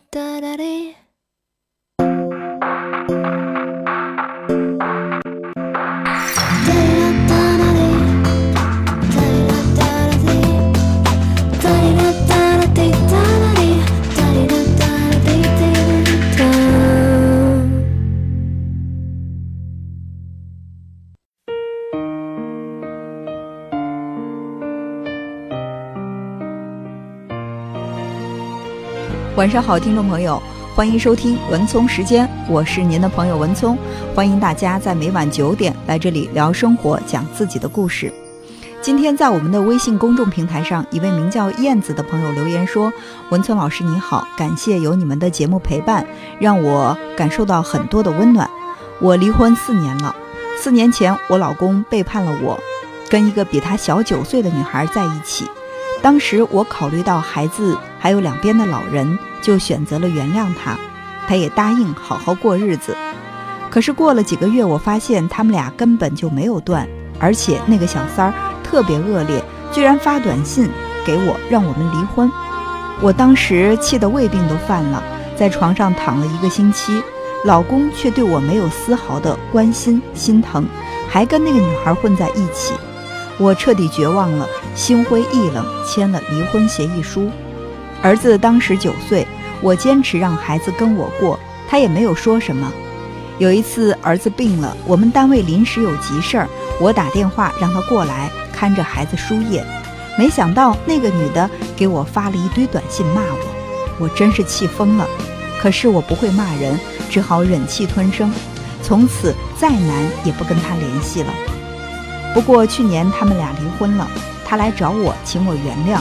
た晚上好，听众朋友，欢迎收听文聪时间，我是您的朋友文聪，欢迎大家在每晚九点来这里聊生活，讲自己的故事。今天在我们的微信公众平台上，一位名叫燕子的朋友留言说：“文聪老师你好，感谢有你们的节目陪伴，让我感受到很多的温暖。我离婚四年了，四年前我老公背叛了我，跟一个比他小九岁的女孩在一起。当时我考虑到孩子还有两边的老人，就选择了原谅他，他也答应好好过日子。可是过了几个月，我发现他们俩根本就没有断，而且那个小三儿特别恶劣，居然发短信给我让我们离婚。我当时气得胃病都犯了，在床上躺了一个星期，老公却对我没有丝毫的关心心疼，还跟那个女孩混在一起。我彻底绝望了，心灰意冷，签了离婚协议书。儿子当时九岁，我坚持让孩子跟我过，他也没有说什么。有一次儿子病了，我们单位临时有急事儿，我打电话让他过来看着孩子输液，没想到那个女的给我发了一堆短信骂我，我真是气疯了。可是我不会骂人，只好忍气吞声，从此再难也不跟他联系了。不过去年他们俩离婚了，他来找我请我原谅，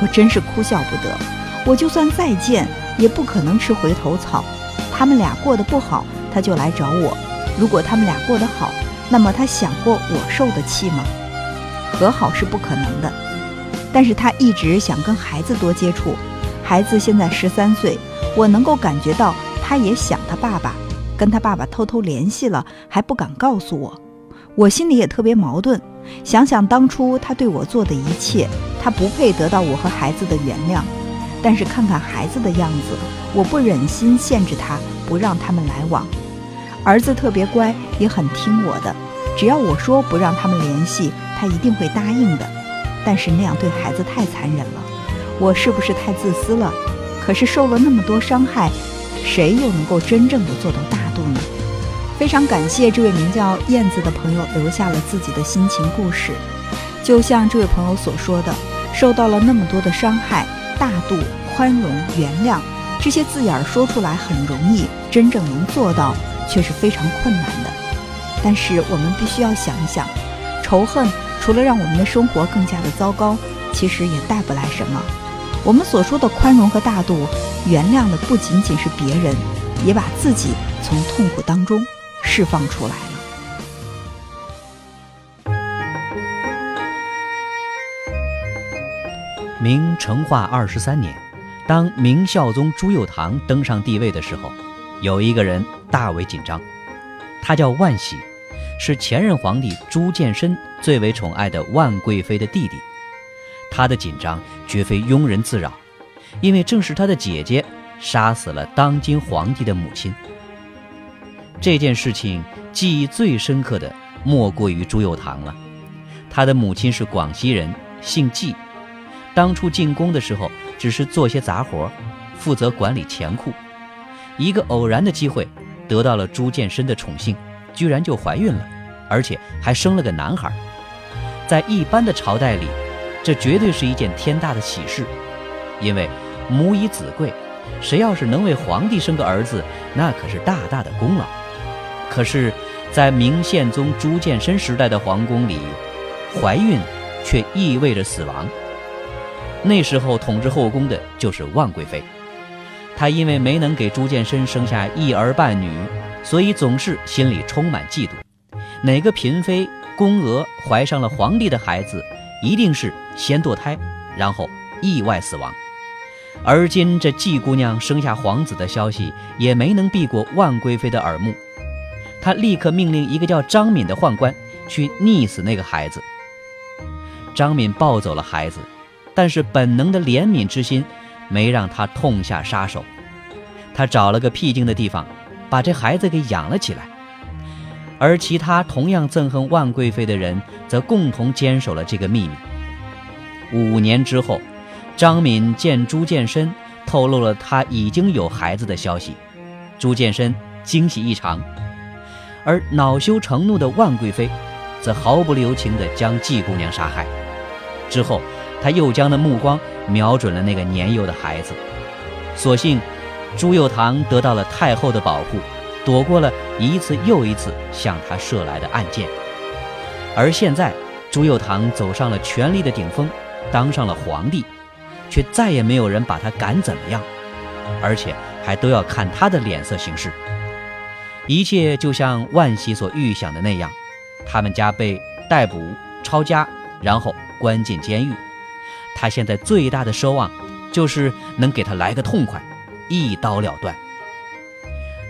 我真是哭笑不得。我就算再见，也不可能吃回头草。他们俩过得不好，他就来找我；如果他们俩过得好，那么他想过我受的气吗？和好是不可能的。但是他一直想跟孩子多接触，孩子现在十三岁，我能够感觉到他也想他爸爸，跟他爸爸偷偷联系了，还不敢告诉我。我心里也特别矛盾，想想当初他对我做的一切，他不配得到我和孩子的原谅。但是看看孩子的样子，我不忍心限制他，不让他们来往。儿子特别乖，也很听我的，只要我说不让他们联系，他一定会答应的。但是那样对孩子太残忍了，我是不是太自私了？可是受了那么多伤害，谁又能够真正的做到大度呢？非常感谢这位名叫燕子的朋友留下了自己的心情故事。就像这位朋友所说的，受到了那么多的伤害，大度、宽容、原谅这些字眼儿说出来很容易，真正能做到却是非常困难的。但是我们必须要想一想，仇恨除了让我们的生活更加的糟糕，其实也带不来什么。我们所说的宽容和大度，原谅的不仅仅是别人，也把自己从痛苦当中释放出来了。明成化二十三年，当明孝宗朱佑樘登上帝位的时候，有一个人大为紧张，他叫万喜，是前任皇帝朱见深最为宠爱的万贵妃的弟弟。他的紧张绝非庸人自扰，因为正是他的姐姐杀死了当今皇帝的母亲。这件事情记忆最深刻的莫过于朱佑樘了。他的母亲是广西人，姓纪。当初进宫的时候，只是做些杂活，负责管理钱库。一个偶然的机会，得到了朱见深的宠幸，居然就怀孕了，而且还生了个男孩。在一般的朝代里，这绝对是一件天大的喜事，因为母以子贵，谁要是能为皇帝生个儿子，那可是大大的功劳。可是，在明宪宗朱见深时代的皇宫里，怀孕却意味着死亡。那时候统治后宫的就是万贵妃，她因为没能给朱见深生下一儿半女，所以总是心里充满嫉妒。哪个嫔妃、宫娥怀上了皇帝的孩子，一定是先堕胎，然后意外死亡。而今这季姑娘生下皇子的消息也没能避过万贵妃的耳目，他立刻命令一个叫张敏的宦官去溺死那个孩子。张敏抱走了孩子。但是本能的怜悯之心，没让他痛下杀手。他找了个僻静的地方，把这孩子给养了起来。而其他同样憎恨万贵妃的人，则共同坚守了这个秘密。五年之后，张敏见朱见深透露了他已经有孩子的消息，朱见深惊喜异常，而恼羞成怒的万贵妃，则毫不留情地将季姑娘杀害。之后，他又将那目光瞄准了那个年幼的孩子。所幸，朱佑樘得到了太后的保护。躲过了一次又一次向他射来的暗箭，而现在朱佑樘走上了权力的顶峰，当上了皇帝，却再也没有人把他敢怎么样，而且还都要看他的脸色行事。一切就像万喜所预想的那样，他们家被逮捕、抄家，然后关进监狱。他现在最大的奢望，就是能给他来个痛快，一刀了断。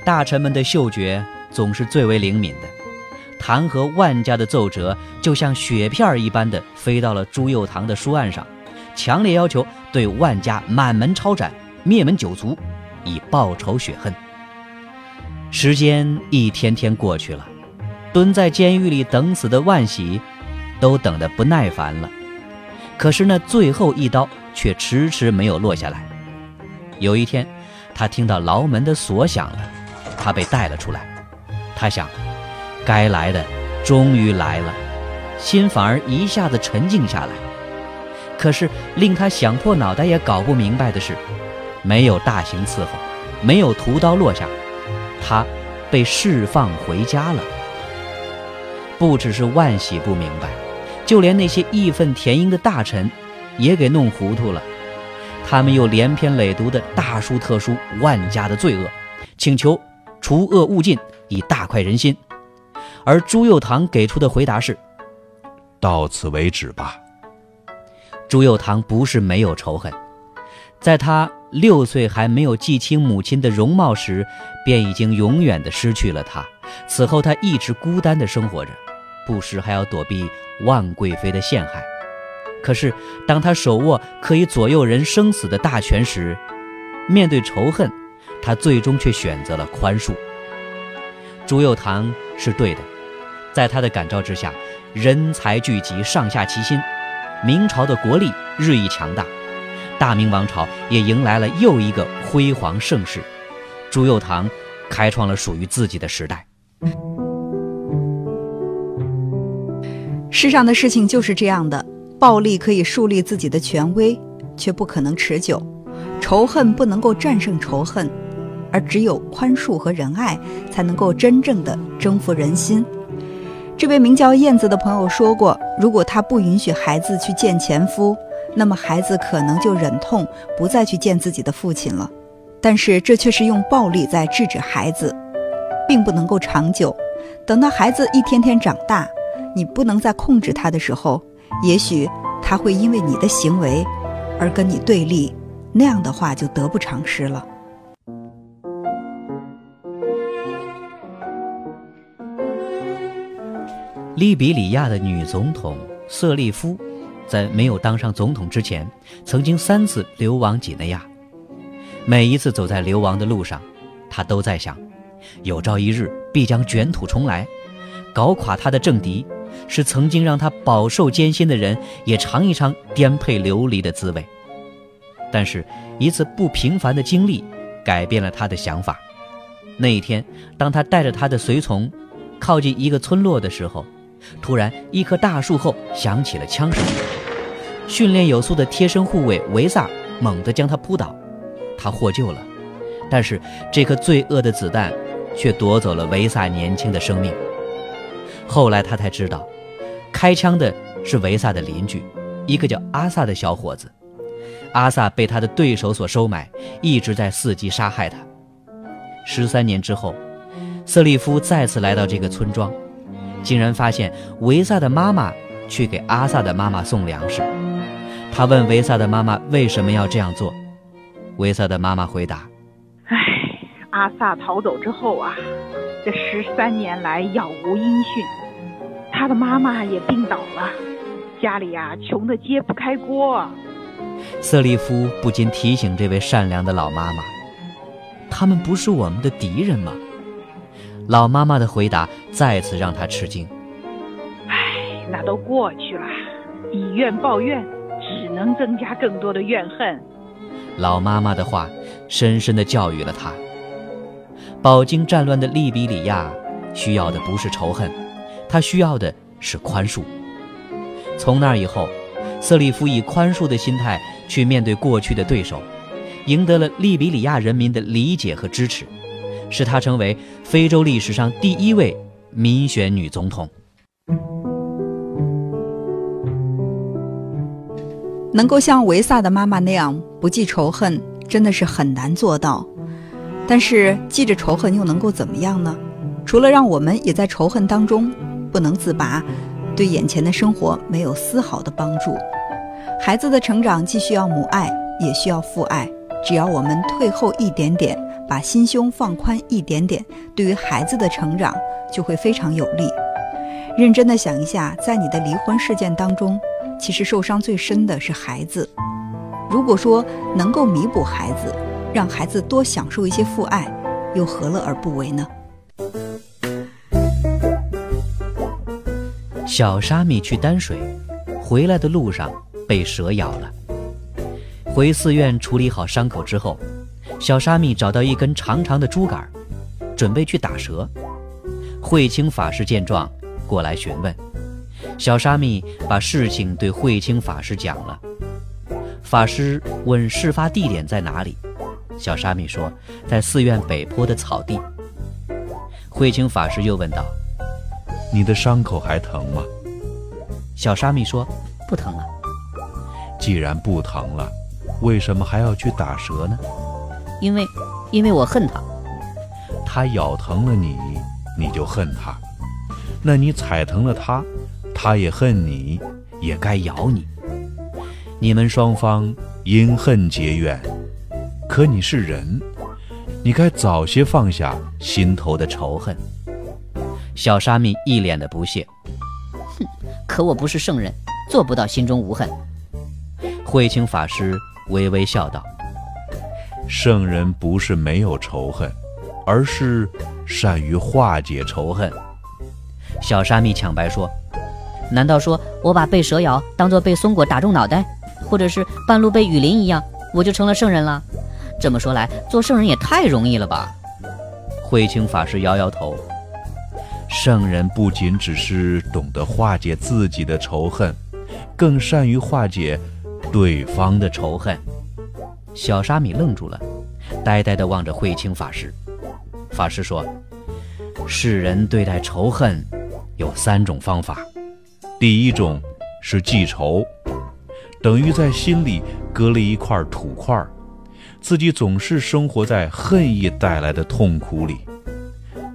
大臣们的嗅觉总是最为灵敏的，弹劾万家的奏折就像雪片一般的飞到了朱佑樘的书案上，强烈要求对万家满门抄斩、灭门九族，以报仇雪恨。时间一天天过去了，蹲在监狱里等死的万喜，都等得不耐烦了。可是那最后一刀却迟迟没有落下来。有一天，他听到牢门的锁响了。他被带了出来，他想，该来的终于来了，心反而一下子沉静下来。可是令他想破脑袋也搞不明白的是，没有大刑伺候，没有屠刀落下，他被释放回家了。不只是万喜不明白，就连那些义愤填膺的大臣，也给弄糊涂了。他们又连篇累牍的大书特书万家的罪恶，请求。除恶务尽，以大快人心。而朱佑樘给出的回答是：“到此为止吧。”朱佑樘不是没有仇恨，在他六岁还没有记清母亲的容貌时，便已经永远的失去了她。此后，他一直孤单的生活着，不时还要躲避万贵妃的陷害。可是，当他手握可以左右人生死的大权时，面对仇恨。他最终却选择了宽恕。朱佑樘是对的，在他的感召之下，人才聚集，上下齐心，明朝的国力日益强大，大明王朝也迎来了又一个辉煌盛世。朱佑樘开创了属于自己的时代。世上的事情就是这样的，暴力可以树立自己的权威，却不可能持久；仇恨不能够战胜仇恨。而只有宽恕和仁爱，才能够真正的征服人心。这位名叫燕子的朋友说过，如果他不允许孩子去见前夫，那么孩子可能就忍痛不再去见自己的父亲了。但是这却是用暴力在制止孩子，并不能够长久。等到孩子一天天长大，你不能再控制他的时候，也许他会因为你的行为而跟你对立，那样的话就得不偿失了。利比里亚的女总统瑟利夫，在没有当上总统之前，曾经三次流亡几内亚。每一次走在流亡的路上，他都在想：有朝一日必将卷土重来，搞垮他的政敌，使曾经让他饱受艰辛的人也尝一尝颠沛流离的滋味。但是，一次不平凡的经历改变了他的想法。那一天，当他带着他的随从靠近一个村落的时候，突然，一棵大树后响起了枪声。训练有素的贴身护卫维萨猛地将他扑倒，他获救了。但是这颗罪恶的子弹却夺走了维萨年轻的生命。后来他才知道，开枪的是维萨的邻居，一个叫阿萨的小伙子。阿萨被他的对手所收买，一直在伺机杀害他。十三年之后，瑟利夫再次来到这个村庄。竟然发现维萨的妈妈去给阿萨的妈妈送粮食。他问维萨的妈妈为什么要这样做。维萨的妈妈回答：“唉，阿萨逃走之后啊，这十三年来杳无音讯，他的妈妈也病倒了，家里呀穷得揭不开锅。”瑟利夫不禁提醒这位善良的老妈妈：“他们不是我们的敌人吗？老妈妈的回答再次让他吃惊。唉，那都过去了，以怨报怨，只能增加更多的怨恨。老妈妈的话深深地教育了他。饱经战乱的利比里亚需要的不是仇恨，他需要的是宽恕。从那以后，瑟里夫以宽恕的心态去面对过去的对手，赢得了利比里亚人民的理解和支持，使她成为非洲历史上第一位民选女总统。能够像维萨的妈妈那样不记仇恨，真的是很难做到。但是记着仇恨又能够怎么样呢？除了让我们也在仇恨当中不能自拔，对眼前的生活没有丝毫的帮助。孩子的成长既需要母爱，也需要父爱。只要我们退后一点点，把心胸放宽一点点，对于孩子的成长就会非常有利。认真的想一下，在你的离婚事件当中，其实受伤最深的是孩子。如果说能够弥补孩子，让孩子多享受一些父爱，又何乐而不为呢？小沙弥去担水，回来的路上被蛇咬了。回寺院处理好伤口之后，小沙弥找到一根长长的竹竿，准备去打蛇。慧清法师见状，过来询问。小沙弥把事情对慧清法师讲了。法师问事发地点在哪里，小沙弥说在寺院北坡的草地。慧清法师又问道。你的伤口还疼吗？小沙弥说：“不疼了。”既然不疼了，为什么还要去打蛇呢？因为，因为我恨他。他咬疼了你，你就恨他。那你踩疼了他，他也恨你，也该咬你。你们双方因恨结怨，可你是人，你该早些放下心头的仇恨。小沙弥一脸的不屑，哼，可我不是圣人，做不到心中无恨。慧清法师微微笑道：“圣人不是没有仇恨，而是善于化解仇恨。”小沙弥抢白说：“难道说我把被蛇咬当做被松果打中脑袋，或者是半路被雨淋一样，我就成了圣人了？这么说来，做圣人也太容易了吧？”慧清法师摇摇头。圣人不仅只是懂得化解自己的仇恨，更善于化解对方的仇恨。小沙弥愣住了，呆呆地望着慧清法师。法师说：“世人对待仇恨有三种方法，第一种是记仇，等于在心里搁了一块土块，自己总是生活在恨意带来的痛苦里。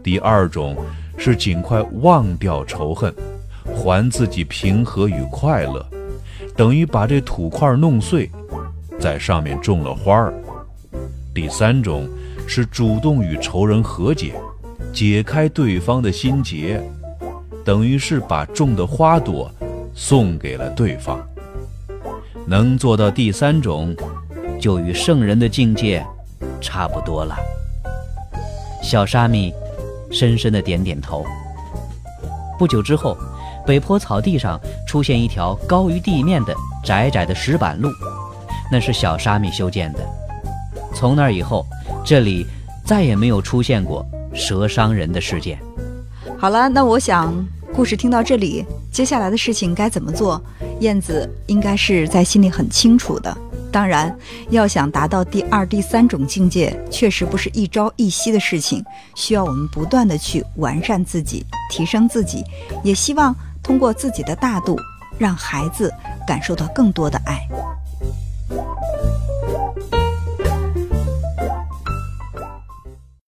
第二种。”是尽快忘掉仇恨，还自己平和与快乐，等于把这土块弄碎，在上面种了花儿。第三种是主动与仇人和解，解开对方的心结，等于是把种的花朵送给了对方。能做到第三种，就与圣人的境界差不多了。小沙弥。深深的点点头。不久之后，北坡草地上出现一条高于地面的窄窄的石板路，那是小沙弥修建的。从那以后，这里再也没有出现过蛇伤人的事件。好了，那我想故事听到这里，接下来的事情该怎么做，燕子应该是在心里很清楚的。当然，要想达到第二、第三种境界，确实不是一朝一夕的事情，需要我们不断的去完善自己、提升自己，也希望通过自己的大度，让孩子感受到更多的爱。thank you